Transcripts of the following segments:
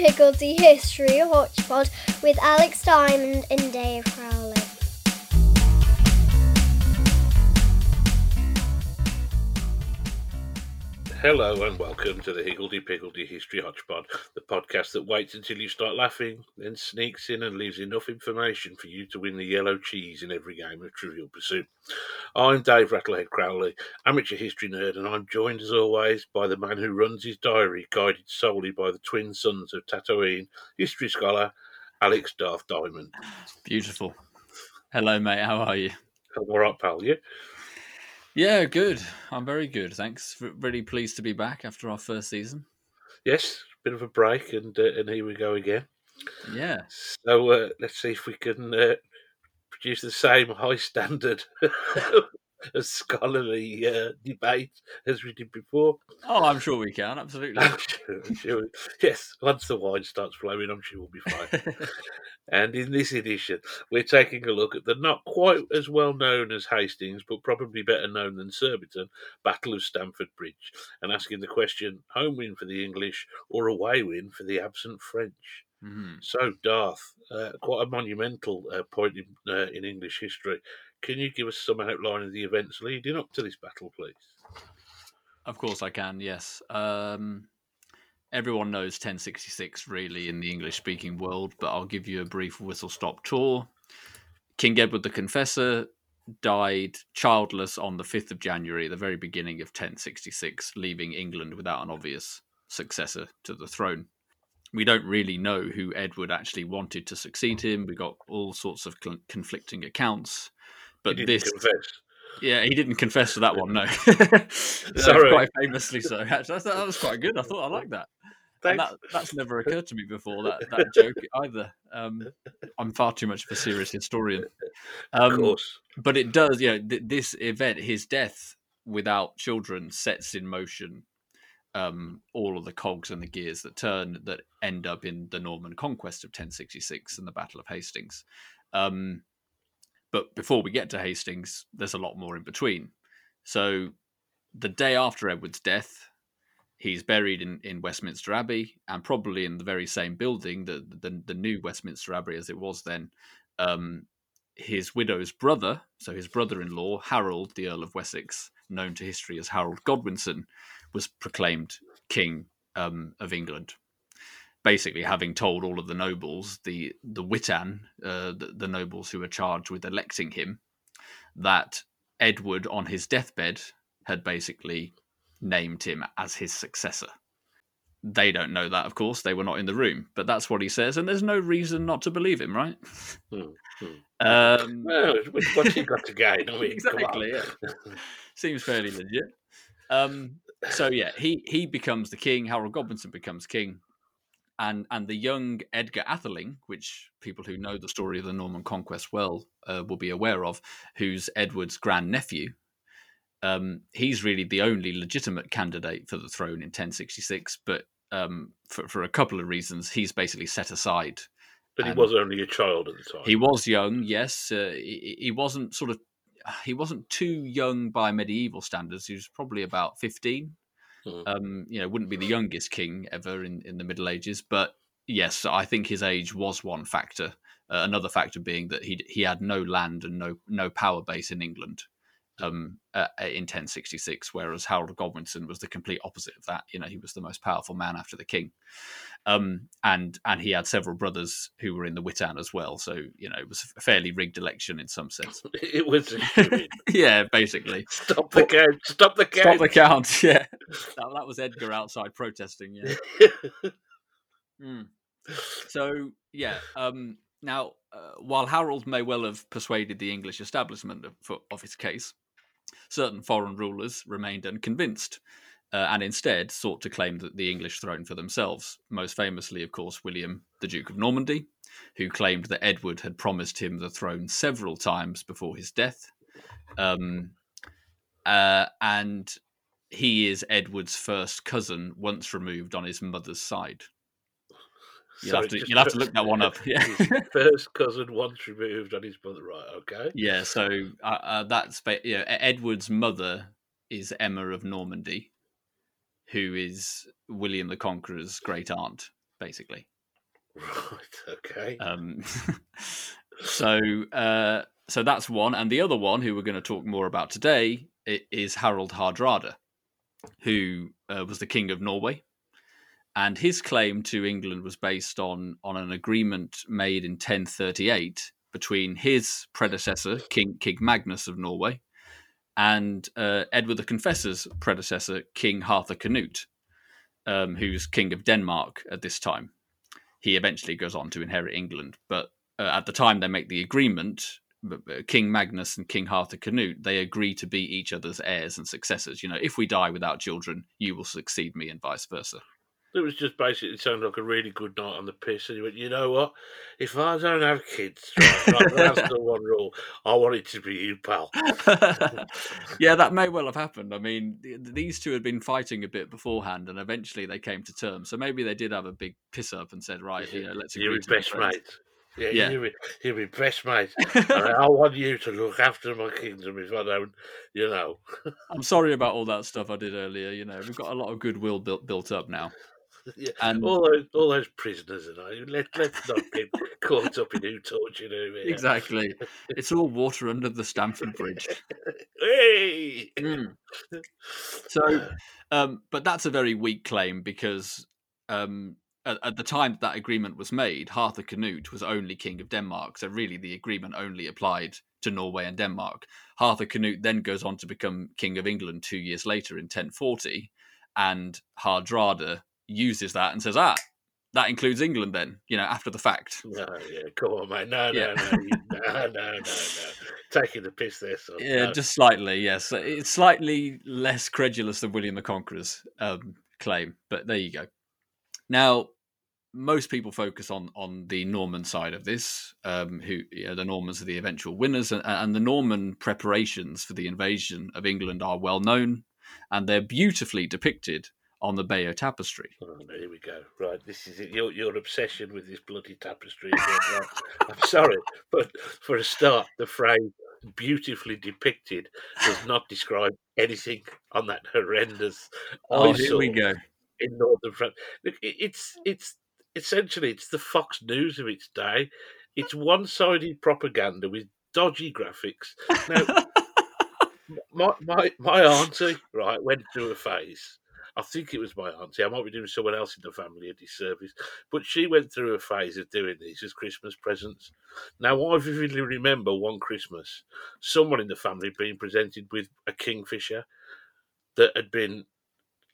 Piggledy History Hodgepod with Alex Diamond and Dave Crowley. Hello and welcome to the Higgledy Piggledy History Hodgepod, the podcast that waits until you start laughing, then sneaks in and leaves enough information for you to win the yellow cheese in every game of Trivial Pursuit. I'm Dave Rattlehead Crowley, amateur history nerd, and I'm joined as always by the man who runs his diary, guided solely by the twin suns of Tatooine, history scholar Alex Darth Diamond. Beautiful. Hello, mate. How are you? I'm all right, pal. You? Yeah, good. I'm very good. Thanks. Really pleased to be back after our first season. Yes, bit of a break, and uh, and here we go again. Yeah. So uh, let's see if we can uh, produce the same high standard of scholarly uh, debate as we did before. Oh, I'm sure we can. Absolutely. I'm sure, I'm sure. Yes, once the wine starts flowing, I'm sure we'll be fine. and in this edition, we're taking a look at the not quite as well known as Hastings, but probably better known than Surbiton, Battle of Stamford Bridge, and asking the question home win for the English or away win for the absent French. Mhm. So, Darth, uh, quite a monumental uh, point in, uh, in English history. Can you give us some outline of the events leading up to this battle, please? Of course, I can. Yes. Um, everyone knows 1066 really in the English speaking world, but I'll give you a brief whistle stop tour. King Edward the Confessor died childless on the 5th of January, the very beginning of 1066, leaving England without an obvious successor to the throne. We don't really know who Edward actually wanted to succeed him. We got all sorts of conflicting accounts. But this confess. yeah, he didn't confess to that one. No, Sorry. quite famously so. Actually, that was quite good. I thought I liked that. That that's never occurred to me before. That that joke either. Um, I'm far too much of a serious historian. of Um, course. but it does. You know, th- this event, his death without children, sets in motion um, all of the cogs and the gears that turn that end up in the Norman conquest of 1066 and the Battle of Hastings. Um, but before we get to Hastings, there's a lot more in between. So, the day after Edward's death, he's buried in, in Westminster Abbey and probably in the very same building, the, the, the new Westminster Abbey as it was then. Um, his widow's brother, so his brother in law, Harold, the Earl of Wessex, known to history as Harold Godwinson, was proclaimed King um, of England. Basically, having told all of the nobles, the the Witan, uh, the, the nobles who were charged with electing him, that Edward, on his deathbed, had basically named him as his successor. They don't know that, of course. They were not in the room, but that's what he says, and there's no reason not to believe him, right? Hmm, hmm. Um, Well, what's he got to gain? I mean, exactly. Yeah. Seems fairly legit. Um, so yeah, he he becomes the king. Harold Godwinson becomes king, and and the young Edgar Atheling, which people who know the story of the Norman Conquest well uh, will be aware of, who's Edward's grandnephew. Um, he's really the only legitimate candidate for the throne in 1066, but um, for for a couple of reasons, he's basically set aside. But he was only a child at the time. He was young, yes. Uh, he, he wasn't sort of he wasn't too young by medieval standards. He was probably about 15, Mm-hmm. Um, you know, wouldn't be the youngest king ever in, in the Middle Ages, but yes, I think his age was one factor. Uh, another factor being that he he had no land and no no power base in England um, uh, in 1066, whereas Harold Godwinson was the complete opposite of that. You know, he was the most powerful man after the king, um, and and he had several brothers who were in the Witan as well. So you know, it was a fairly rigged election in some sense. It was. yeah, basically. Stop the count! Stop the count! Stop the count. Yeah, that, that was Edgar outside protesting. Yeah. Mm. So yeah. Um, now, uh, while Harold may well have persuaded the English establishment of, for, of his case, certain foreign rulers remained unconvinced. Uh, and instead sought to claim the, the English throne for themselves. Most famously, of course, William, the Duke of Normandy, who claimed that Edward had promised him the throne several times before his death. Um, uh, and he is Edward's first cousin, once removed on his mother's side. You'll, So have, to, just- you'll have to look that one up. Yeah. first cousin once removed and his brother. Right, okay. Yeah, so uh, uh, that's yeah. E- Edward's mother is Emma of Normandy, who is William the Conqueror's great aunt, basically. Right. Okay. Um, so uh, so that's one, and the other one, who we're going to talk more about today, is Harald Hardrada, who uh, was the king of Norway, and his claim to England was based on on an agreement made in 1038 between his predecessor, King King Magnus of Norway, and uh, Edward the Confessor's predecessor, King Harthacnut, Canute, um, who's king of Denmark at this time. He eventually goes on to inherit England, but uh, at the time they make the agreement, King Magnus and King Harthacnut, Canute, they agree to be each other's heirs and successors. You know, if we die without children, you will succeed me, and vice versa. It was just basically sounded like a really good night on the piss. And he went, you know what? If I don't have kids, right, that's the one rule. I want it to be you, pal. yeah, that may well have happened. I mean, these two had been fighting a bit beforehand, and eventually they came to terms. So maybe they did have a big piss up and said, right, you know, let's agree. You're to best mate. Yeah, yeah. You'll, be, you'll be best mate. I want you to look after my kingdom if I don't, you know. I'm sorry about all that stuff I did earlier. You know, we've got a lot of goodwill built built up now. Yeah, and all those all those prisoners and I let let's not get caught up in who tortured who. Here. Exactly, it's all water under the Stamford Bridge. hey. Mm. So, um, but that's a very weak claim because um, at, at, the time that, that agreement was made, Harthacnut Canute was only king of Denmark. So really, the agreement only applied to Norway and Denmark. Harthacnut Canute then goes on to become king of England two years later in 1040, and Hardrada uses that and says, ah, that includes England then, you know, after the fact. No, yeah, come on, mate. No, yeah. no, no, no, no, no, no. Taking the piss there, son. Yeah, no. just slightly, yes. It's slightly less credulous than William the Conqueror's um, claim, but there you go. Now, most people focus on on the Norman side of this, um, who you know, the Normans are the eventual winners, and, and the Norman preparations for the invasion of England are well known, and they're beautifully depicted on the Bayeux Tapestry. Oh, here we go. Right, this is it. Your, your obsession with this bloody tapestry. I'm sorry, but for a start, the phrase beautifully depicted does not describe anything on that horrendous. Oh, here we go. In northern France, Look, it's it's essentially it's the Fox News of its day. It's one-sided propaganda with dodgy graphics. Now, my my my auntie right went through a phase I think it was my auntie. I might be doing someone else in the family a disservice, but she went through a phase of doing these as Christmas presents. Now, I vividly remember one Christmas, someone in the family being presented with a kingfisher that had been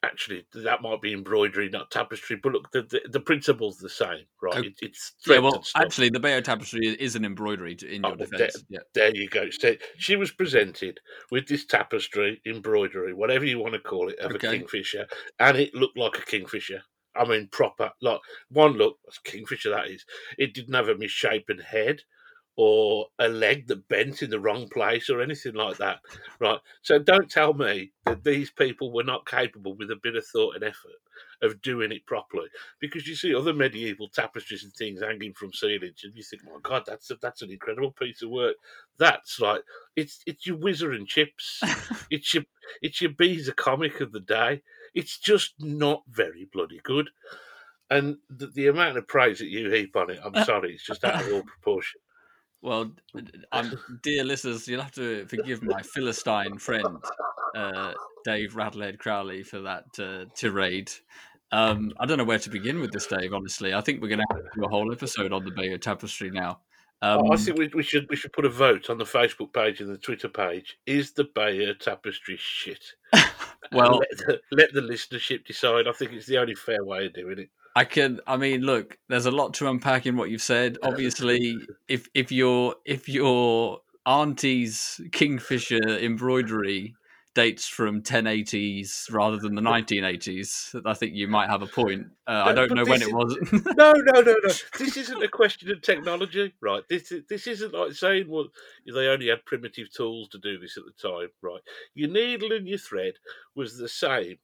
actually that might be embroidery, not tapestry. But look, the the, the principle's the same, right? Oh, it, it's yeah. Well, actually, the Bayeux tapestry is an embroidery in oh, your oh, defence. There, yeah. there you go. So she was presented with this tapestry, embroidery, whatever you want to call it, of okay. a kingfisher, and it looked like a kingfisher. I mean, proper. Like one look, kingfisher that is. It didn't have a misshapen head or a leg that bent in the wrong place or anything like that. Right. So don't tell me that these people were not capable with a bit of thought and effort of doing it properly. Because you see other medieval tapestries and things hanging from ceilings and you think, my God, that's a, that's an incredible piece of work. That's like it's it's your whizzer and chips. it's your it's your Beezer comic of the day. It's just not very bloody good. And the, the amount of praise that you heap on it, I'm uh, sorry, it's just out of all proportion. Well, um, dear listeners, you'll have to forgive my Philistine friend, uh, Dave Rattlehead Crowley, for that uh, tirade. Um, I don't know where to begin with this, Dave. Honestly, I think we're going to have to do a whole episode on the Bayeux Tapestry now. Um, I think we, we, should we should put a vote on the Facebook page and the Twitter page. Is the Bayeux Tapestry shit? well, let the, let the listenership decide. I think it's the only fair way of doing it. I can. I mean, look. There's a lot to unpack in what you've said. Obviously, if if your if your auntie's kingfisher embroidery dates from 1080s rather than the 1980s, I think you might have a point. Uh, I don't know when it was. no, no, no, no. This isn't a question of technology, right? This this isn't like saying well they only had primitive tools to do this at the time, right? Your needle and your thread was the same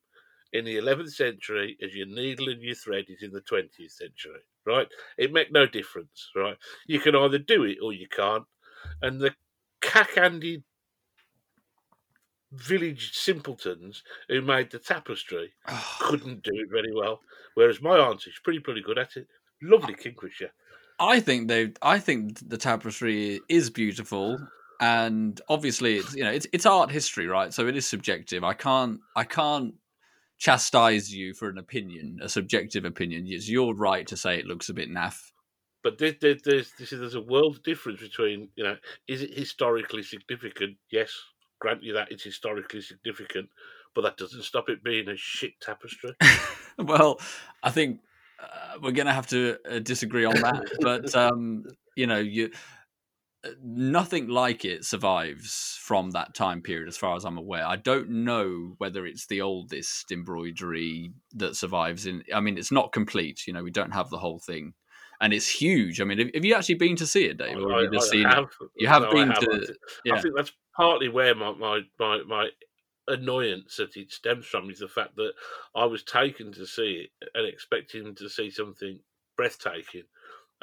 in the 11th century as your needle and your thread is in the 20th century, right? It make no difference, right? You can either do it or you can't. And the cack-handed village simpletons who made the tapestry couldn't do it very well. Whereas my aunt is pretty pretty good at it. Lovely kingfisher. I think they. I think the tapestry is beautiful, and obviously, it's you know, it's it's art history, right? So it is subjective. I can't. I can't chastise you for an opinion, a subjective opinion. It's your right to say it looks a bit naff. But there, there, there's this, there's a world difference between you know is it historically significant? Yes, grant you that it's historically significant, but that doesn't stop it being a shit tapestry. well, I think uh, we're going to have to uh, disagree on that. but um, you know, you nothing like it survives from that time period, as far as I'm aware. I don't know whether it's the oldest embroidery that survives. In, I mean, it's not complete. You know, we don't have the whole thing. And it's huge. I mean, have, you actually been to see it, Dave? Or have you just I seen have, it? You have no, been I to. Yeah. I think that's partly where my, my, my, my annoyance that it stems from is the fact that I was taken to see it and expecting to see something breathtaking,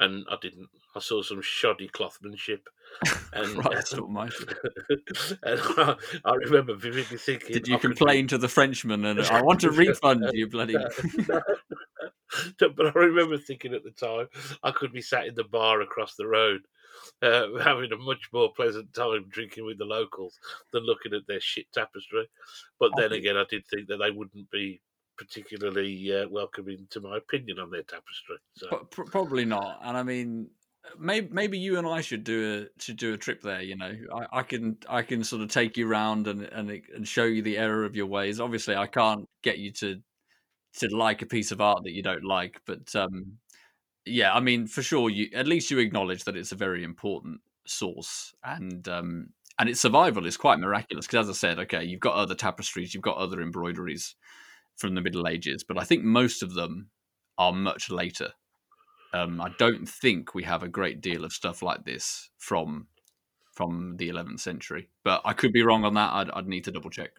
and I didn't. I saw some shoddy clothmanship, and, right, that's not my fault. and I, I remember vividly thinking. Did you I could be- complain to the Frenchman and I want a refund, you bloody. but I remember thinking at the time I could be sat in the bar across the road, uh, having a much more pleasant time drinking with the locals than looking at their shit tapestry. But then again, I did think that they wouldn't be particularly uh, welcoming to my opinion on their tapestry. So Pro- pro- probably not. And I mean, maybe maybe you and I should do a should do a trip there. You know, I, I can I can sort of take you around and and and show you the error of your ways. Obviously, I can't get you to to like a piece of art that you don't like, but um, yeah, I mean, for sure, you at least you acknowledge that it's a very important source and. Um, and its survival is quite miraculous because, as I said, okay, you've got other tapestries, you've got other embroideries from the Middle Ages, but I think most of them are much later. Um, I don't think we have a great deal of stuff like this from from the 11th century, but I could be wrong on that. I'd, I'd need to double check.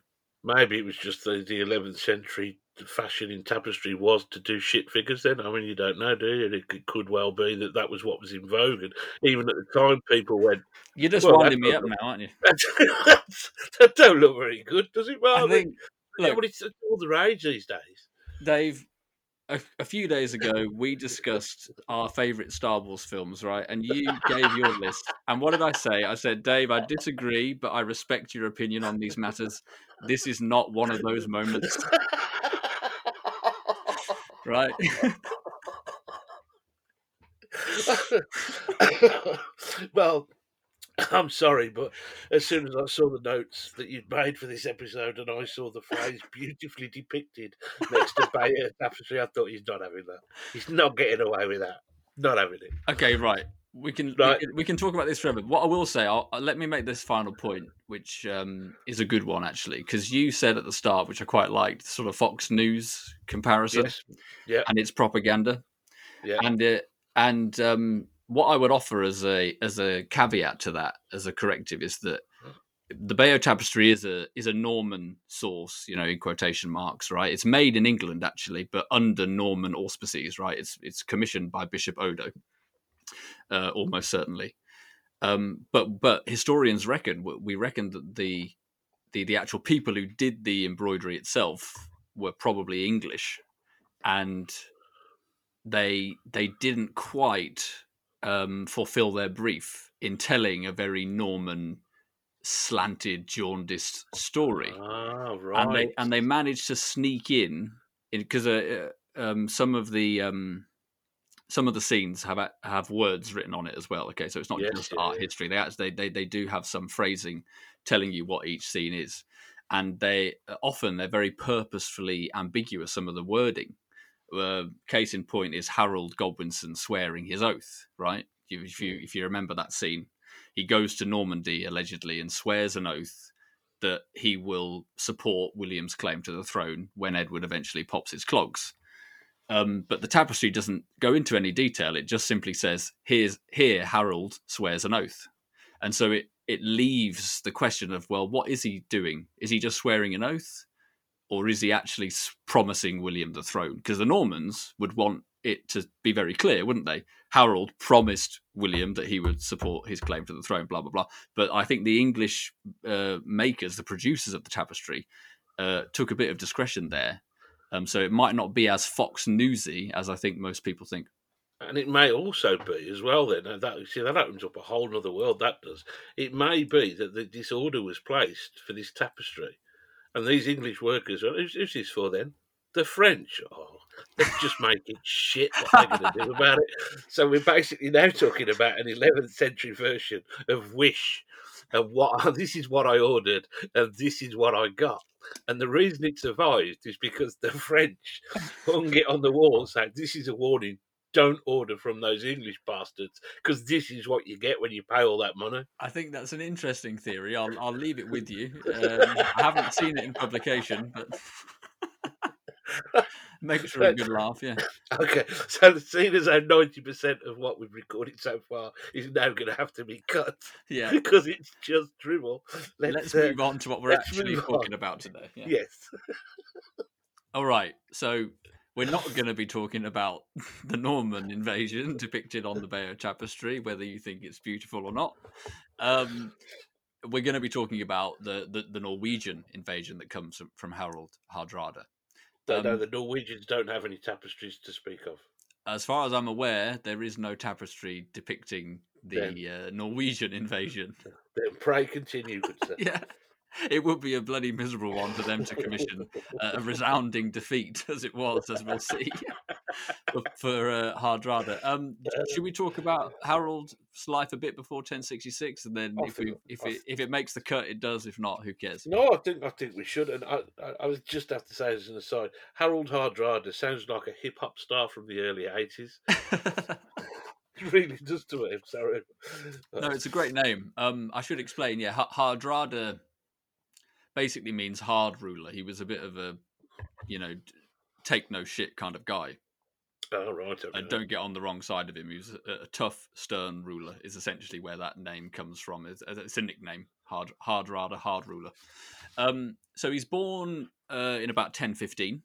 maybe it was just the, the 11th century fashion in tapestry was to do shit figures then. I mean, you don't know, do you? It, it could well be that that was what was in vogue. And even at the time, people went, You're just Well, winding me up now, aren't you? that don't look very good, does it? Well, I think, look, but it's it's all the rage these days. Dave, a, a few days ago, we discussed our favourite Star Wars films, right? And you gave your list. And what did I say? I said, Dave, I disagree, but I respect your opinion on these matters. This is not one of those moments, right? well, I'm sorry, but as soon as I saw the notes that you'd made for this episode and I saw the phrase beautifully depicted next to Bayeux Tapestry, I thought he's not having that. He's not getting away with that. Not having it. Okay, right. We can, Right. we can we can talk about this forever. What I will say, I'll, uh, let me make this final point, which um, is a good one actually, because you said at the start, which I quite liked, sort of Fox News comparison, Yes. Yeah. and it's propaganda, Yeah. and it and um, what I would offer as a as a caveat to that, as a corrective, is that the Bayeux Tapestry is a is a Norman source, you know, in quotation marks, right? It's made in England actually, but under Norman auspices, right? It's it's commissioned by Bishop Odo, uh, almost certainly. Um, but but historians reckon we reckon that the the the actual people who did the embroidery itself were probably English, and they they didn't quite um, fulfill their brief in telling a very Norman slanted jaundiced story Ah, right. and they and they managed to sneak in because uh, uh, um, some of the um, some of the scenes have have words written on it as well. Okay, so it's not Yes, just yeah, art yeah. history. They actually they, they they do have some phrasing telling you what each scene is, and they uh, often they're very purposefully ambiguous. Some of the wording. Uh, case in point is Harold Godwinson swearing his oath. Right, if you if you remember that scene, he goes to Normandy allegedly and swears an oath that he will support William's claim to the throne when Edward eventually pops his clogs. Um, but the tapestry doesn't go into any detail. It just simply says, "Here's here Harold swears an oath," and so it it leaves the question of, well, what is he doing? Is he just swearing an oath, or is he actually promising William the throne? Because the Normans would want it to be very clear, wouldn't they? Harold promised William that he would support his claim to the throne, blah blah blah. But I think the English uh, makers, the producers of the tapestry, uh, took a bit of discretion there, um, so it might not be as Fox Newsy as I think most people think. And it may also be as well. Then that see that opens up a whole other world. That does. It may be that the disorder was placed for this tapestry, and these English workers. Oh, who's, who's this for then? The French. Oh, Let's just make it shit. What they're going to do about it? So we're basically now talking about an 11th century version of Wish, and what this is what I ordered, and this is what I got. And the reason it survived is because the French hung it on the wall saying, This is a warning. Don't order from those English bastards because this is what you get when you pay all that money. I think that's an interesting theory. I'll, I'll leave it with you. Um, I haven't seen it in publication, but Makes for a good laugh, yeah. Okay, so seeing as how ninety percent of what we've recorded so far is now going to have to be cut, yeah, because it's just dribble. Let's, let's uh, move on to what we're actually talking about today. Yeah. Yes. All right, so we're not going to be talking about the Norman invasion depicted on the Bayeux Tapestry, whether you think it's beautiful or not. Um, we're going to be talking about the, the, the Norwegian invasion that comes from, from Harald Hardrada. Um, no, the Norwegians don't have any tapestries to speak of. As far as I'm aware, there is no tapestry depicting the uh, Norwegian invasion. Then pray continue, good sir. yeah it would be a bloody miserable one for them to commission uh, a resounding defeat as it was, as we'll see, for uh, Hardrada. Um, should we talk about Harold's life a bit before 1066, and then if we, if it if it makes the cut, it does. If not, who cares? No, I think I think we should. And I I, I was just have to say as an aside, Harald Hardrada sounds like a hip hop star from the early 80s. really does to him. Sorry. No, it's a great name. Um, I should explain. Yeah, Hardrada basically means hard ruler. He was a bit of a, you know, take no shit kind of guy. Oh, right. Okay. And don't get on the wrong side of him. He was a, a tough, stern ruler, is essentially where that name comes from. It's, it's a nickname, hard, hard rather, hard ruler. Um, so he's born uh, in about 1015.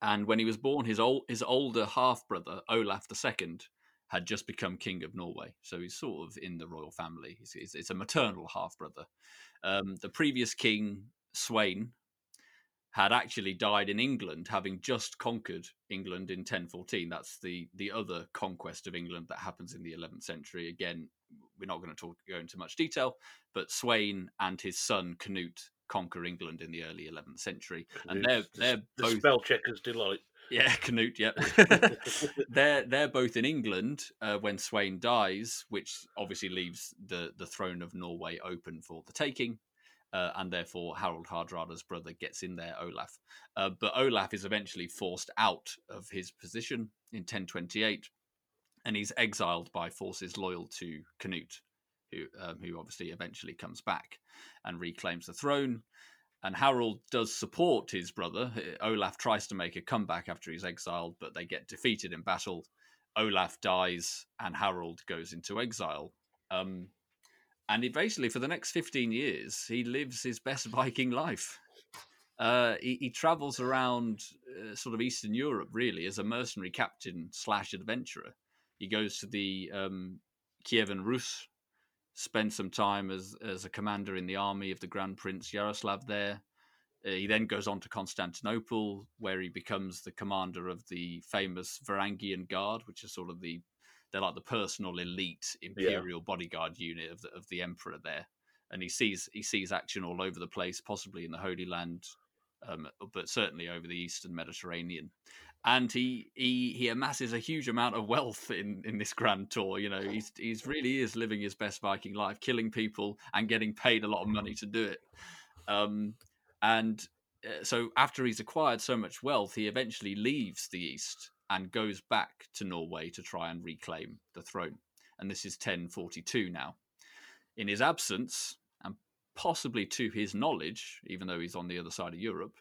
And when he was born, his old his older half brother Olaf II had just become king of Norway, so he's sort of in the royal family. He's, it's a maternal half brother, um, the previous king, Sweyn, had actually died in England, having just conquered England in 1014. That's the the other conquest of England that happens in the 11th century. Again, we're not going to talk go into much detail, but Sweyn and his son Canute conquer England in the early 11th century, and they're they're the both spell checkers delight. Yeah, Canute. Yep, they're they're both in England uh, when Sweyn dies, which obviously leaves the the throne of Norway open for the taking. Uh, and therefore Harald Hardrada's brother gets in there, Olaf. Uh, but Olaf is eventually forced out of his position in 1028, and he's exiled by forces loyal to Canute, who um, who obviously eventually comes back and reclaims the throne and Harold does support his brother. Olaf tries to make a comeback after he's exiled, but they get defeated in battle. Olaf dies, and Harold goes into exile. Um, and he basically, for the next 15 years, he lives his best Viking life. Uh, he, he, travels around uh, sort of Eastern Europe, really, as a mercenary captain slash adventurer. He goes to the um, Kievan Rus spent some time as as a commander in the army of the Grand Prince Yaroslav there. Uh, he then goes on to Constantinople, where he becomes the commander of the famous Varangian Guard, which is sort of the they're like the personal elite imperial yeah. bodyguard unit of the of the emperor there. And he sees he sees action all over the place, possibly in the Holy Land, um, but certainly over the Eastern Mediterranean. And he he he amasses a huge amount of wealth in in this grand tour you know he's he's really is living his best viking life killing people and getting paid a lot of money to do it. Um and uh, so after he's acquired so much wealth he eventually leaves the east and goes back to norway to try and reclaim the throne. And this is 1042 now. In his absence possibly to his knowledge even though he's on the other side of europe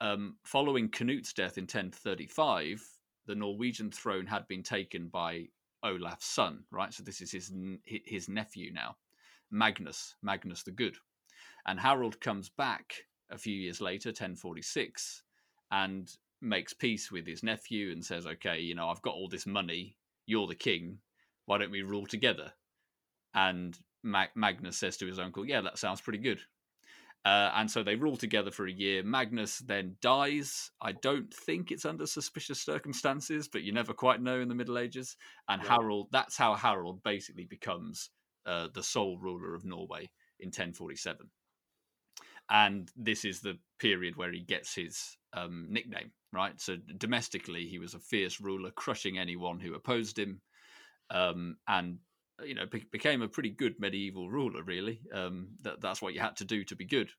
um, following Canute's death in 1035, the Norwegian throne had been taken by Olaf's son, right? So this is his his nephew now, Magnus, Magnus the Good. And Harold comes back a few years later, 1046, and makes peace with his nephew and says, "Okay, you know, I've got all this money. You're the king. Why don't we rule together?" And Mag- Magnus says to his uncle, "Yeah, that sounds pretty good." Uh, and so they rule together for a year. Magnus then dies. I don't think it's under suspicious circumstances, but you never quite know in the Middle Ages. And Yeah. Harold, that's how Harold basically becomes uh, the sole ruler of Norway in 1047. And this is the period where he gets his um, nickname, right? So domestically, he was a fierce ruler, crushing anyone who opposed him, um, and you know be- became a pretty good medieval ruler. Really, um, that, that's what you had to do to be good.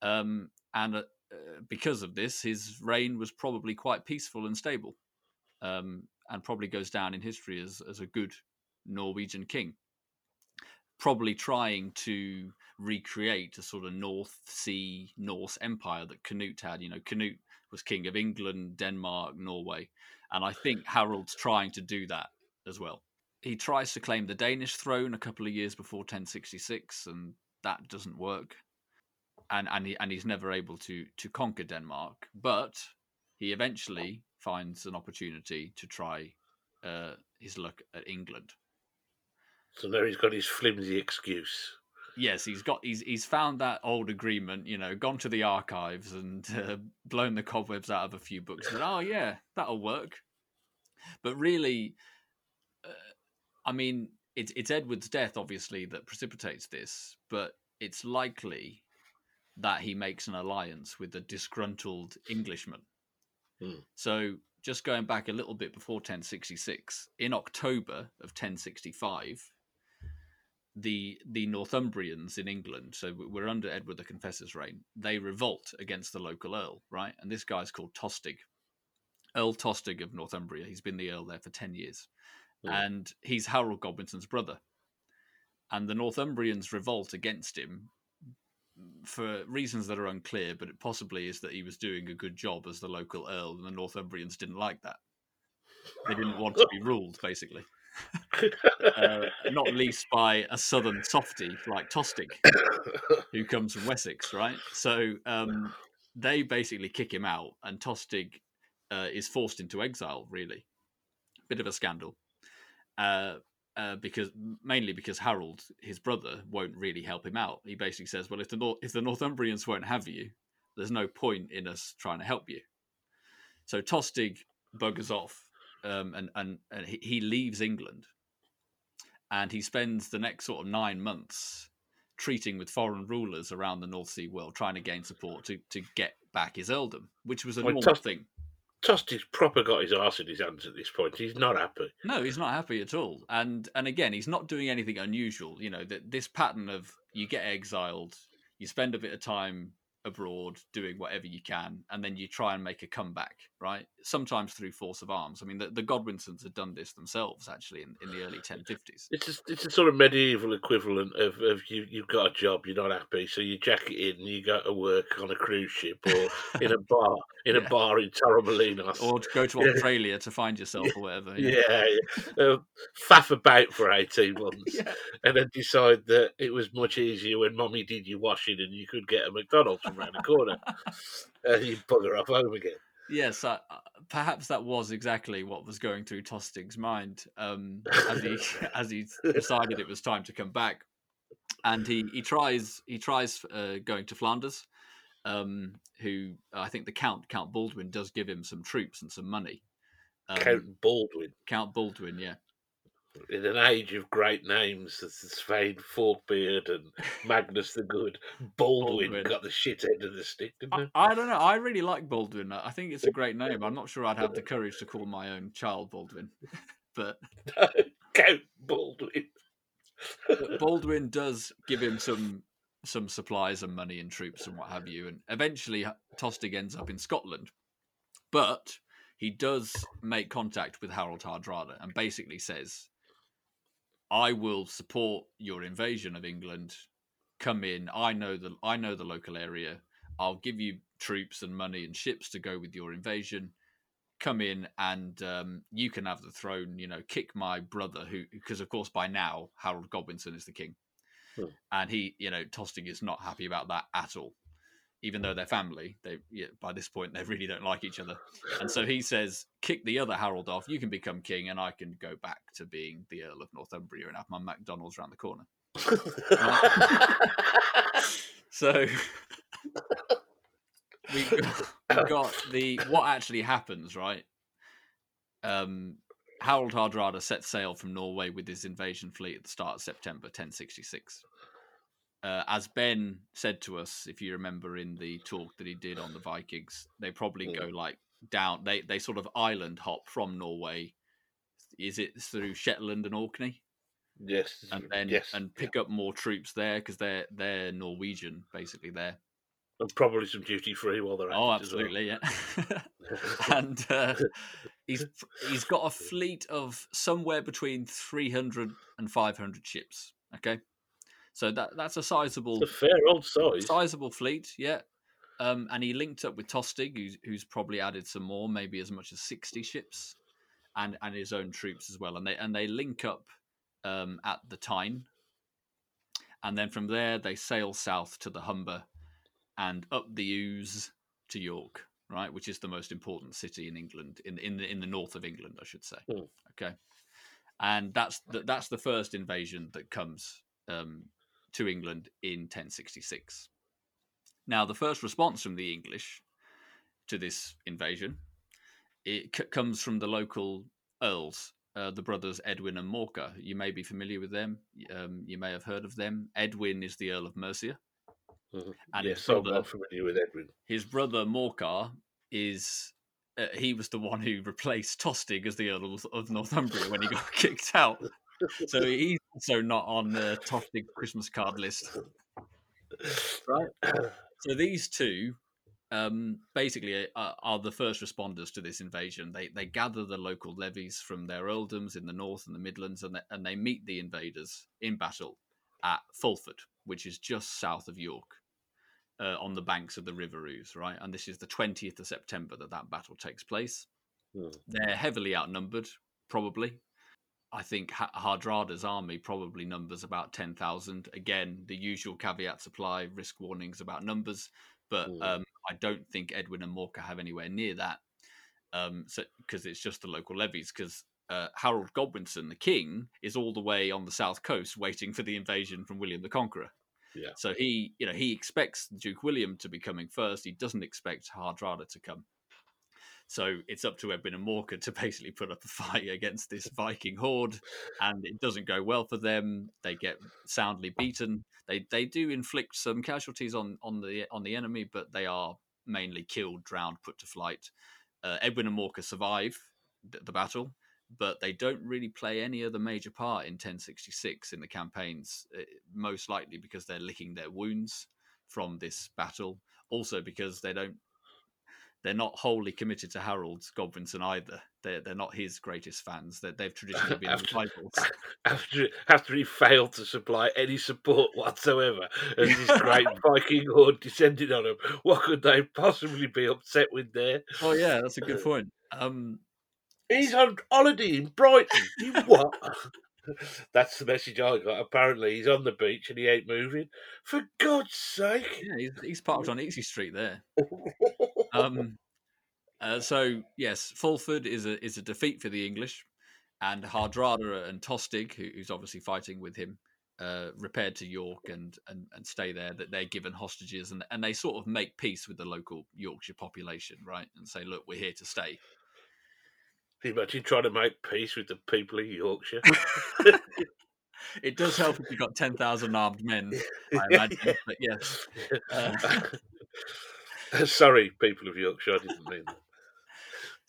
Um, and uh, uh, because of this, his reign was probably quite peaceful and stable, um, and probably goes down in history as as a good Norwegian king. Probably trying to recreate a sort of North Sea Norse empire that Canute had. You know, Canute was king of England, Denmark, Norway, and I think Harold's trying to do that as well. He tries to claim the Danish throne a couple of years before 1066, and that doesn't work. And and he, and he's never able to to conquer Denmark, but he eventually finds an opportunity to try uh, his luck at England. So now he's got his flimsy excuse. Yes, he's got he's he's found that old agreement, you know, gone to the archives and uh, blown the cobwebs out of a few books. And, oh yeah, that'll work. But really, I mean, it's it's Edward's death, obviously, that precipitates this. But it's likely that he makes an alliance with a disgruntled Englishman. Hmm. So just going back a little bit before 1066, in October of 1065 the the Northumbrians in England, so we're under Edward the Confessor's reign. They revolt against the local earl, right? And this guy's called Tostig, Earl Tostig of Northumbria. He's been the earl there for ten years, Yeah. and he's Harold Godwinson's brother. And the Northumbrians revolt against him for reasons that are unclear, but it possibly is that he was doing a good job as the local earl, and the Northumbrians didn't like that. They didn't want to be ruled, basically uh, not least by a southern softy like Tostig, who comes from Wessex, right? So um, they basically kick him out, and Tostig uh, is forced into exile. Really, bit of a scandal, uh, uh, because mainly because Harold, his brother, won't really help him out. He basically says, "Well, if the Nor- if the Northumbrians won't have you, there's no point in us trying to help you." So Tostig buggers off um, and and, and he, he leaves England, and he spends the next sort of nine months treating with foreign rulers around the North Sea world, trying to gain support to to get back his earldom, which was a Well, normal Tos- thing. Tostig's proper got his arse in his hands at this point. He's not happy. No, he's not happy at all, and and again, he's not doing anything unusual. You know that this pattern of you get exiled, you spend a bit of time abroad doing whatever you can, and then you try and make a comeback, right? Sometimes through force of arms. I mean, the, the Godwinsons had done this themselves actually in, in the early 1050s. It's a, it's a sort of medieval equivalent of, of you, you've got a job, you're not happy, so you jack it in and you go to work on a cruise ship or in a bar in Yeah. a bar in Torremolinos. or to go to Yeah. Australia to find yourself or whatever. yeah, yeah. Uh, faff about for 18 months and then decide that it was much easier when mommy did your washing and you could get a McDonald's from around the corner and you bugger off home again. Yes, uh, uh, perhaps that was exactly what was going through Tostig's mind um, as he as he decided it was time to come back, and he he tries he tries uh, going to Flanders, um, who I think the Count Count Baldwin does give him some troops and some money. Um, Count Baldwin. Count Baldwin, yeah, In an age of great names, there's Svein Forkbeard and Magnus the Good, Baldwin, Baldwin. got the shit end of the stick, didn't I, I don't know. I really like Baldwin. I think it's a great name. I'm not sure I'd have the courage to call my own child Baldwin, but he? Count Baldwin. Baldwin does give him some some supplies and money and troops and what have you, and eventually Tostig ends up in Scotland. But he does make contact with Harald Hardrada and basically says, "I will support your invasion of England. Come in. I know the I know the local area. I'll give you troops and money and ships to go with your invasion." come in and um, you can have the throne. You know, kick my brother, who because of course by now Harold Godwinson is the king, Hmm. and he, you know, Tostig is not happy about that at all. Even though they're family. They yeah, by this point they really don't like each other, and so he says, "Kick the other Harold off. You can become king, and I can go back to being the Earl of Northumbria and have my McDonald's around the corner." So we got, got the what actually happens, right? Um, Harald Hardrada set sail from Norway with his invasion fleet at the start of September 1066. Uh, as Ben said to us, if you remember in the talk that he did on the Vikings, they probably Yeah. go like down. They they sort of island hop from Norway. Is it through Shetland and Orkney? yes, and then yes, and pick up more troops there because they're they're Norwegian basically there. and probably some duty free while they're at Oh, as well. absolutely, yeah. and uh, he's he's got a fleet of somewhere between 300 and 500 ships. Okay, so that that's a sizable It's a fair old size. sizable fleet, yeah. Um, and he linked up with Tostig, who's, who's probably added some more, maybe as much as sixty ships, and and his own troops as well. And they and they link up um, at the Tyne, and then from there they sail south to the Humber, and up the Ouse to York, right, which is the most important city in England, in in the, in the north of England, I should say. Hmm. Okay, and that's the, that's the first invasion that comes um, to England in 1066. Now, the first response from the English to this invasion it c- comes from the local earls, uh, the brothers Edwin and Morcar. You may be familiar with them. Um, you may have heard of them. Edwin is the Earl of Mercia, Mhm. and yes, I'm brother, not familiar with Edwin. his brother Morcar is. Uh, he was the one who replaced Tostig as the Earl of Northumbria when he got kicked out. So he's also not on the Tostig Christmas card list. Right. So these two um, basically are, are the first responders to this invasion. They they gather the local levies from their earldoms in the north and the Midlands, and they, and they meet the invaders in battle at Fulford, which is just south of York, uh, on the banks of the River Ouse. Right, and this is the twentieth of September that that battle takes place. Hmm. They're heavily outnumbered, probably. I think Hardrada's army probably numbers about 10,000. Again, the usual caveats apply, risk warnings about numbers, but um, I don't think Edwin and Morcar have anywhere near that. Um, so because it's just the local levies. Because uh, Harold Godwinson, the king, is all the way on the south coast, waiting for the invasion from William the Conqueror. Yeah. So he, you know, he expects Duke William to be coming first. He doesn't expect Hardrada to come. So it's up to Edwin and Morcar to basically put up a fight against this Viking horde, and it doesn't go well for them. They get soundly beaten. They they do inflict some casualties on on the on the enemy, but they are mainly killed, drowned, put to flight. Uh, Edwin and Morcar survive th- the battle, but they don't really play any other major part in 1066 in the campaigns. uh, Most likely because they're licking their wounds from this battle. Also because they don't they're not wholly committed to Harold Godwinson either. They're they're not his greatest fans. They they've traditionally been After- rivals. After after he failed to supply any support whatsoever, as this great Viking horde descended on him, what could they possibly be upset with there? Oh yeah, that's a good point. Um, He's on holiday in Brighton. You what? That's the message I got. Apparently, he's on the beach and he ain't moving. For God's sake! yeah, he's, he's parked on Easy Street there. Um, uh, so yes, Fulford is a is a defeat for the English, and Hardrada and Tostig, who, who's obviously fighting with him, uh, repaired to York and, and and stay there. That they're given hostages, and and they sort of make peace with the local Yorkshire population, right? And say, look, we're here to stay. Can you imagine trying to make peace with the people of Yorkshire? It does help if you've got ten thousand armed men, I imagine. But yes, Uh, Sorry, people of Yorkshire, I didn't mean that.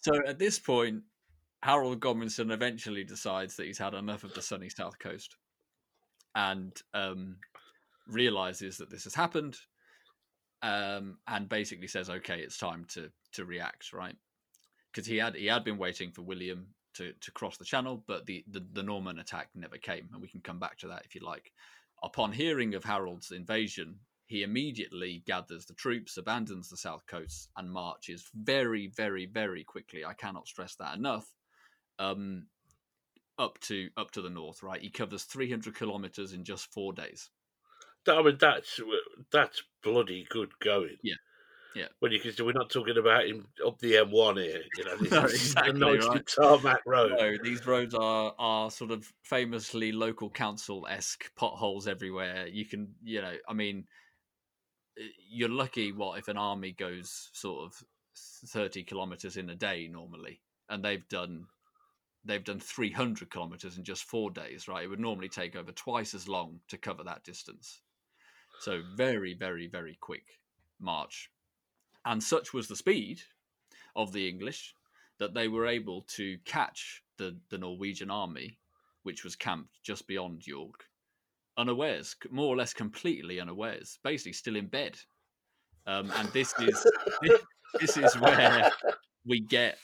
So at this point, Harold Godwinson eventually decides that he's had enough of the sunny south coast, and um, realizes that this has happened, um, and basically says, "Okay, it's time to to react." Right? Because he had he had been waiting for William to to cross the channel, but the, the the Norman attack never came, and we can come back to that if you like. Upon hearing of Harold's invasion, he immediately gathers the troops, abandons the south coast, and marches very, very, very quickly. I cannot stress that enough. Um, up to up to the north, right? He covers 300 kilometers in just four days. I mean, that's that's bloody good going. Yeah. Yeah. When you can, we're not talking about him up the M1 here. You know, this No, exactly, right. tarmac road. No, these roads are are sort of famously local council esque potholes everywhere. You can, you know, I mean, Eh, you're lucky. What if an army goes sort of thirty kilometers in a day normally, and they've done they've done three hundred kilometers in just four days, right? It would normally take over twice as long to cover that distance. So very, very, very quick march, and such was the speed of the English that they were able to catch the, the Norwegian army, which was camped just beyond York, unawares, more or less completely unawares, basically still in bed. Um, and this is this is where we get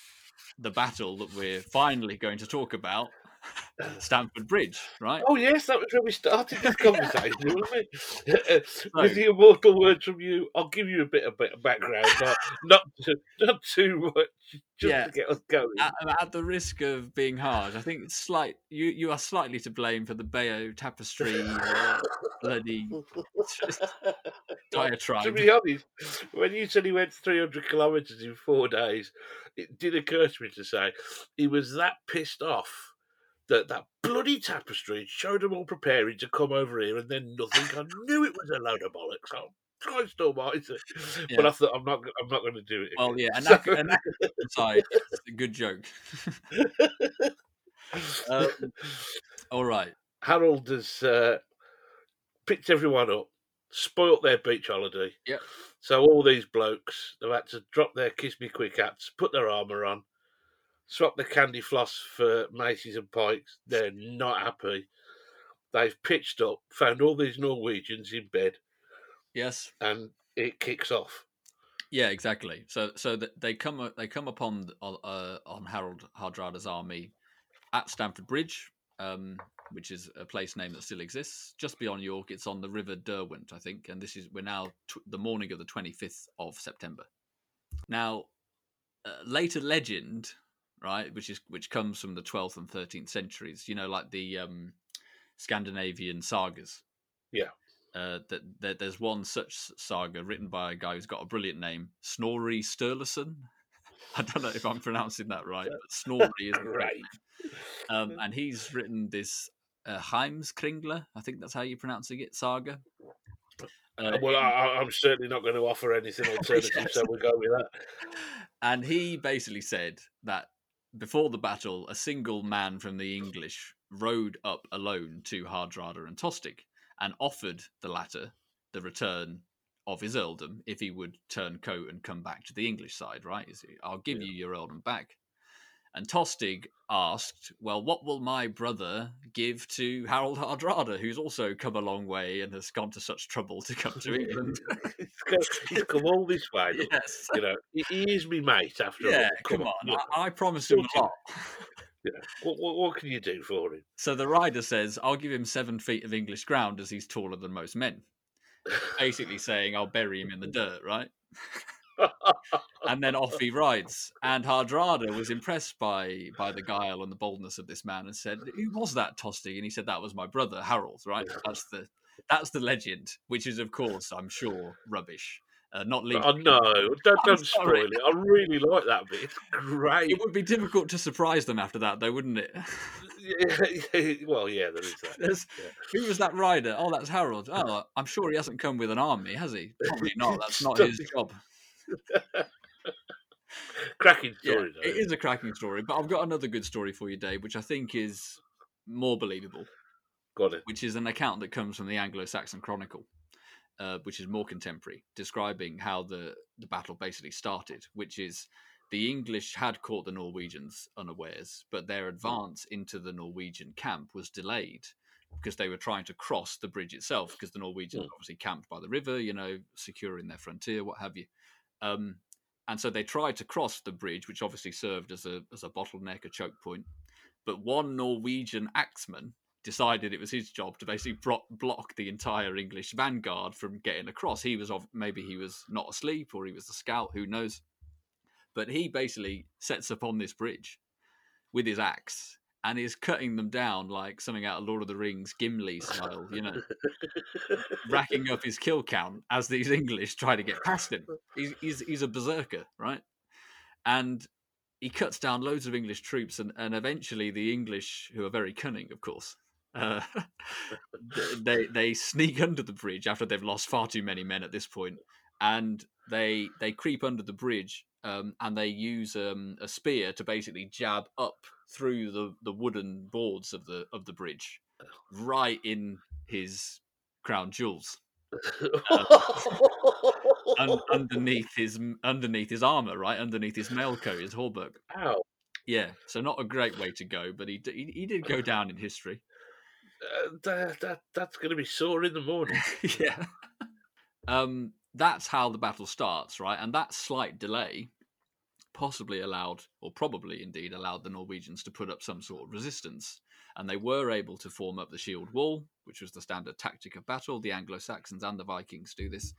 the battle that we're finally going to talk about, Stamford Bridge, right? Oh yes, that was where we started this conversation, wasn't it? With the immortal words from you, I'll give you a bit of, background, but not too, not too much, just Yeah. to get us going. At, at the risk of being harsh, I think slight. You you are slightly to blame for the Bayeux Tapestry uh, bloody diatribe. to be honest, when you said he went 300 kilometres in four days, it did occur to me to say he was that pissed off that that bloody tapestry showed them all preparing to come over here and then nothing. I knew it was a load of bollocks. Oh, Christ almighty. But Yeah. I thought, I'm not, I'm not going to do it. Well, again. yeah, and So- that, and that aside, it's a good joke. Um, all right. Harold has uh, picked everyone up, spoilt their beach holiday. Yep. So all these blokes have had to drop their kiss me quick hats, put their armour on, swap the candy floss for maces and Pikes. They're not happy. They've pitched up, found all these Norwegians in bed, Yes. and it kicks off. Yeah. Exactly. So so they come uh, they come upon on- uh, on Harald Hardrada's army at Stamford Bridge, um, which is a place name that still exists just beyond York. It's on the River Derwent, I think, and this is we're now tw- the morning of the twenty fifth of September. Now, uh, later legend, right, which is which comes from the twelfth and thirteenth centuries. You know, like the um, Scandinavian sagas. Yeah. Uh, that, that there's one such saga written by a guy who's got a brilliant name, Snorri Sturluson. I don't know if I'm pronouncing that right, but Snorri is Great. um, and he's written this uh, Heimskringla, I think that's how you're pronouncing it, saga. Uh, well, I, I- I'm certainly not going to offer anything alternative, Yes. so we'll go with that. and he basically said that before the battle, a single man from the English rode up alone to Hardrada and Tostig and offered the latter the return of his earldom if he would turn coat and come back to the English side, right? He said, I'll give Yeah. you your earldom back. And Tostig asked, Well, what will my brother give to Harald Hardrada, who's also come a long way and has gone to such trouble to come to England? he's, come, he's come all this way. yes. You know, he, is me mate after all. Yeah, come on. you know. I, I promised him a lot. Yeah. What, what, what can you do for him? So the rider says, I'll give him seven feet of English ground as he's taller than most men. Basically saying, I'll bury him in the dirt, right? And then off he rides. And Hardrada was impressed by by the guile and the boldness of this man and said, Who was that Tosti? And he said, That was my brother, Harold, right? That's the that's the legend, which is of course, I'm sure, rubbish. Uh, not least oh no! Don't, don't spoil it. I really like that bit. It's great. it would be difficult to surprise them after that, though, wouldn't it? Yeah, well, yeah, there is that. There's, who was that rider? Oh, that's Harold. Oh, I'm sure he hasn't come with an army, has he? Probably not. That's not his job. Cracking Yeah, story, though. it is a cracking story. But I've got another good story for you, Dave, which I think is more believable, Got it. which is an account that comes from the Anglo-Saxon Chronicle, uh, which is more contemporary, describing how the the battle basically started. Which is the English had caught the Norwegians unawares, but their advance into the Norwegian camp was delayed because they were trying to cross the bridge itself because the Norwegians Mm. obviously camped by the river, you know, securing their frontier, what have you. Um, and so they tried to cross the bridge, which obviously served as a as a bottleneck, a choke point. But one Norwegian axeman decided it was his job to basically bro- block the entire English vanguard from getting across. He was of maybe he was not asleep or he was a scout, who knows. But he basically sets upon this bridge with his axe and is cutting them down like something out of Lord of the Rings, Gimli style, you know, racking up his kill count as these English try to get past him. He's he's, he's a berserker, right? And he cuts down loads of English troops, and, and eventually the English, who are very cunning, of course, uh, they they sneak under the bridge after they've lost far too many men at this point, and they they creep under the bridge um, and they use um, a spear to basically jab up through the, the wooden boards of the of the bridge, right in his crown jewels. un- underneath his underneath his armor, right underneath his mail coat, his hauberk. Ow. Yeah, so not a great way to go, but he he, he did go down in history. Uh, that, that that's going to be sore in the morning. yeah. Um, that's how the battle starts, right? And that slight delay possibly allowed, or probably indeed allowed, the Norwegians to put up some sort of resistance. And they were able to form up the shield wall, which was the standard tactic of battle. The Anglo Saxons and the Vikings do this,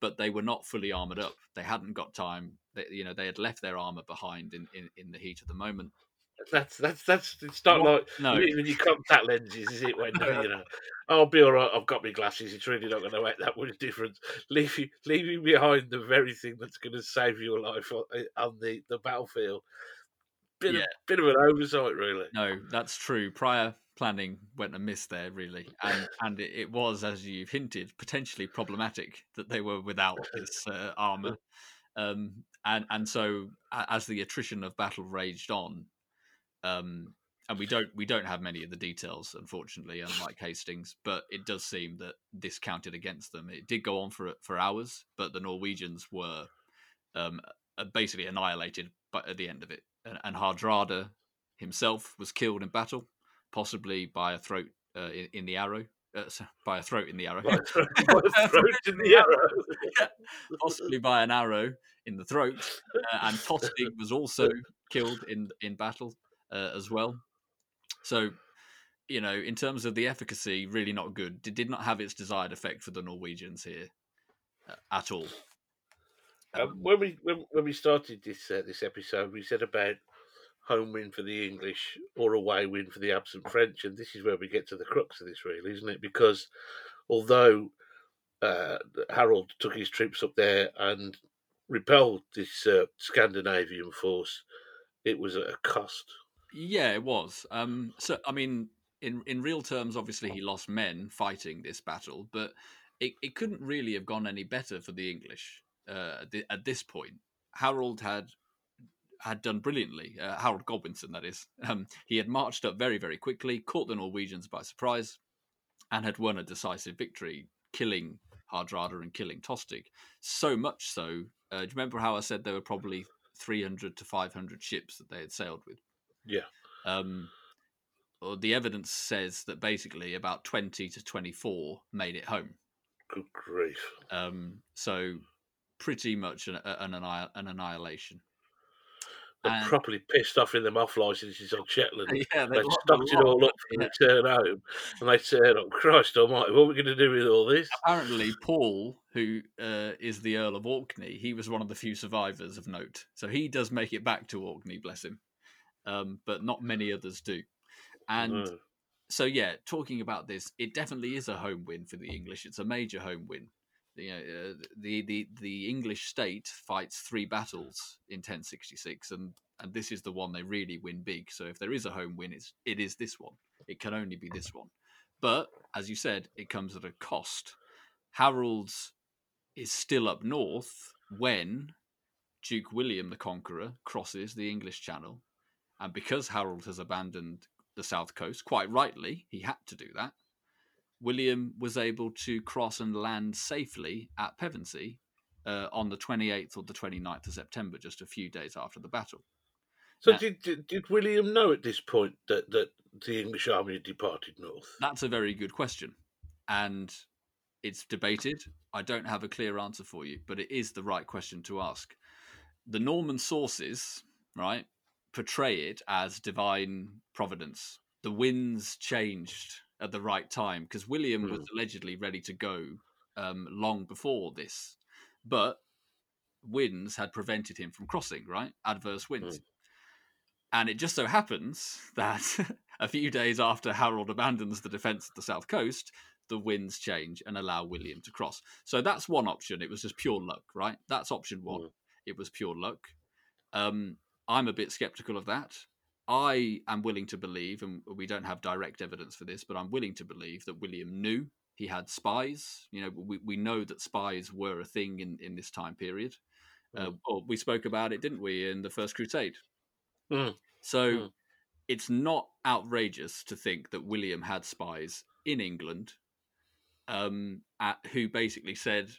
but they were not fully armored up. They hadn't got time. They, you know, they had left their armor behind in, in, in the heat of the moment. That's that's that's it's not What? like No. even your contact lenses, is it? When you know, I'll be all right. I've got my glasses. It's really not going to make that much difference. Leave you leaving behind the very thing that's going to save your life on, eh, on the, the battlefield. Bit Yeah. of, bit of an oversight, really. No, that's true. Prior planning went amiss there, really, and and it, it was, as you've hinted, potentially problematic that they were without this uh, armor, um, and and so as the attrition of battle raged on, um, and we don't we don't have many of the details, unfortunately, unlike Hastings, but it does seem that this counted against them. It did go on for for hours, but the Norwegians were um, uh, basically annihilated by, at the end of it, and, and Hardrada himself was killed in battle, possibly by a throat uh, in, in the arrow. Uh, by a throat in the arrow, My throat, my throat in the arrow. possibly by an arrow in the throat. Uh, and Tostig was also killed in in battle uh, as well. So, you know, in terms of the efficacy, really not good. It did not have its desired effect for the Norwegians here uh, at all. Um, when we when, when we started this uh, this episode, we said about home win for the English or away win for the absent French, and this is where we get to the crux of this, really, isn't it? Because although uh, Harold took his troops up there and repelled this uh, Scandinavian force, it was at a cost. Yeah, it was. Um, so, I mean, in in real terms, obviously he lost men fighting this battle, but it, it couldn't really have gone any better for the English uh, at thi- at this point. Harold had had done brilliantly. Uh, Harold Godwinson, that is. Um, he had marched up very, very quickly, caught the Norwegians by surprise, and had won a decisive victory, killing Hardrada and killing Tostig. So much so. Uh, do you remember how I said there were probably 300 to 500 ships that they had sailed with? Yeah. Um, well, the evidence says that basically about 20 to 24 made it home. Good grief! Um, so pretty much an, an, an annihilation. They're And- properly pissed off in them off licenses on Shetland. Yeah, They stocked it all up for the turn home, and they said, "Oh Christ Almighty, what are we going to do with all this?" Apparently, Paul, who uh, is the Earl of Orkney, he was one of the few survivors of note. So he does make it back to Orkney, bless him. Um, but not many others do. And No. so yeah, talking about this, it definitely is a home win for the English. It's a major home win. You know, uh, the the the English state fights three battles in 1066, and and this is the one they really win big. So if there is a home win, it's it is this one. It can only be this one. But as you said, it comes at a cost. Harold's is still up north when Duke William the Conqueror crosses the English Channel, and because Harold has abandoned the south coast, quite rightly, he had to do that. William was able to cross and land safely at Pevensey uh, on the 28th or the 29th of September, just a few days after the battle. So Yeah. did, did did William know at this point that, that the English army had departed north? That's a very good question. And it's debated. I don't have a clear answer for you, but it is the right question to ask. The Norman sources, right, portray it as divine providence. The winds changed at the right time because William was allegedly ready to go um, long before this, but winds had prevented him from crossing, right? Adverse winds. And it just so happens that a few days after Harold abandons the defense of the south coast, the winds change and allow William to cross. So that's one option. It was just pure luck, right? That's option one. Mm. It was pure luck. Um, I'm a bit skeptical of that. I am willing to believe, and we don't have direct evidence for this, but I'm willing to believe that William knew he had spies. You know, we, we know that spies were a thing in, in this time period. Uh, well, we spoke about it, didn't we, in the First Crusade? Mm. So Mm. it's not outrageous to think that William had spies in England um, at, who basically said,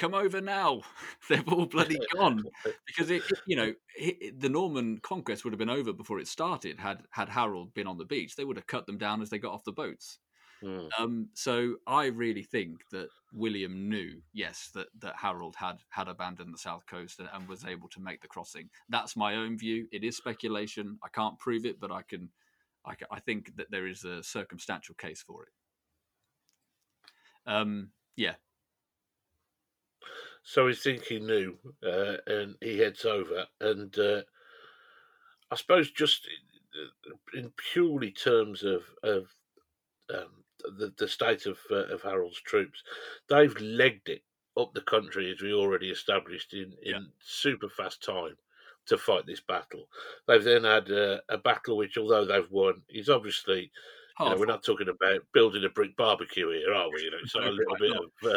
"Come over now." They've all bloody gone because it, it- you know, it, the Norman conquest would have been over before it started. Had had Harold been on the beach, they would have cut them down as they got off the boats. Mm. Um, so I really think that William knew, yes, that, that Harold had had abandoned the south coast and, and was able to make the crossing. That's my own view. It is speculation. I can't prove it, but I can. I, I think that there is a circumstantial case for it. Um, yeah, So we think he knew, uh, and he heads over. And uh, I suppose just in purely terms of of um, the the state of uh, of Harold's troops, they've legged it up the country as we already established in in Yeah. super fast time to fight this battle. They've then had uh, a battle which, although they've won, is obviously you know, we're not talking about building a brick barbecue here, are we? You know, it's not a little bit of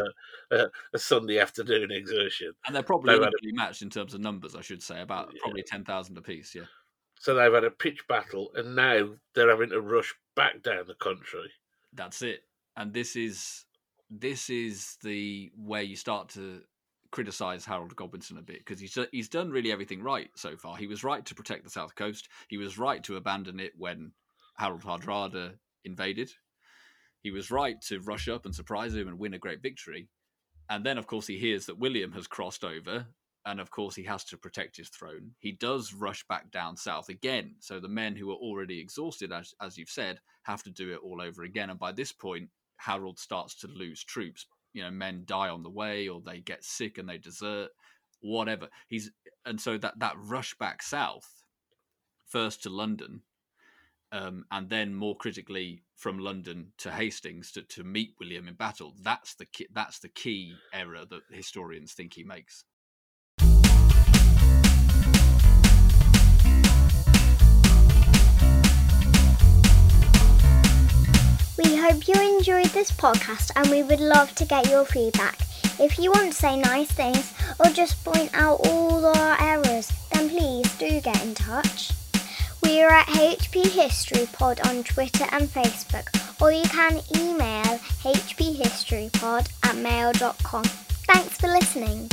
uh, uh, a Sunday afternoon exertion. and they're probably had a- matched in terms of numbers. I should say about Yeah. probably ten thousand apiece. Yeah. So they've had a pitch battle, and now they're having to rush back down the country. That's it. And this is this is the where you start to criticize Harold Godwinson a bit because he's he's done really everything right so far. He was right to protect the south coast. He was right to abandon it when Harald Hardrada invaded. He was right to rush up and surprise him and win a great victory. And then, of course, he hears that William has crossed over, and of course, he has to protect his throne. He does rush back down south again. So the men who are already exhausted, as, as you've said, have to do it all over again. And by this point, Harold starts to lose troops. You know, men die on the way, or they get sick and they desert, whatever. He's and so that that rush back south, first to London, um, and then more critically from London to Hastings to, to meet William in battle. That's the key, that's the key error that historians think he makes. We hope you enjoyed this podcast and we would love to get your feedback. If you want to say nice things or just point out all our errors, then please do get in touch. We are at HP History Pod on Twitter and Facebook, or you can email hphistorypod at mail.com. Thanks for listening.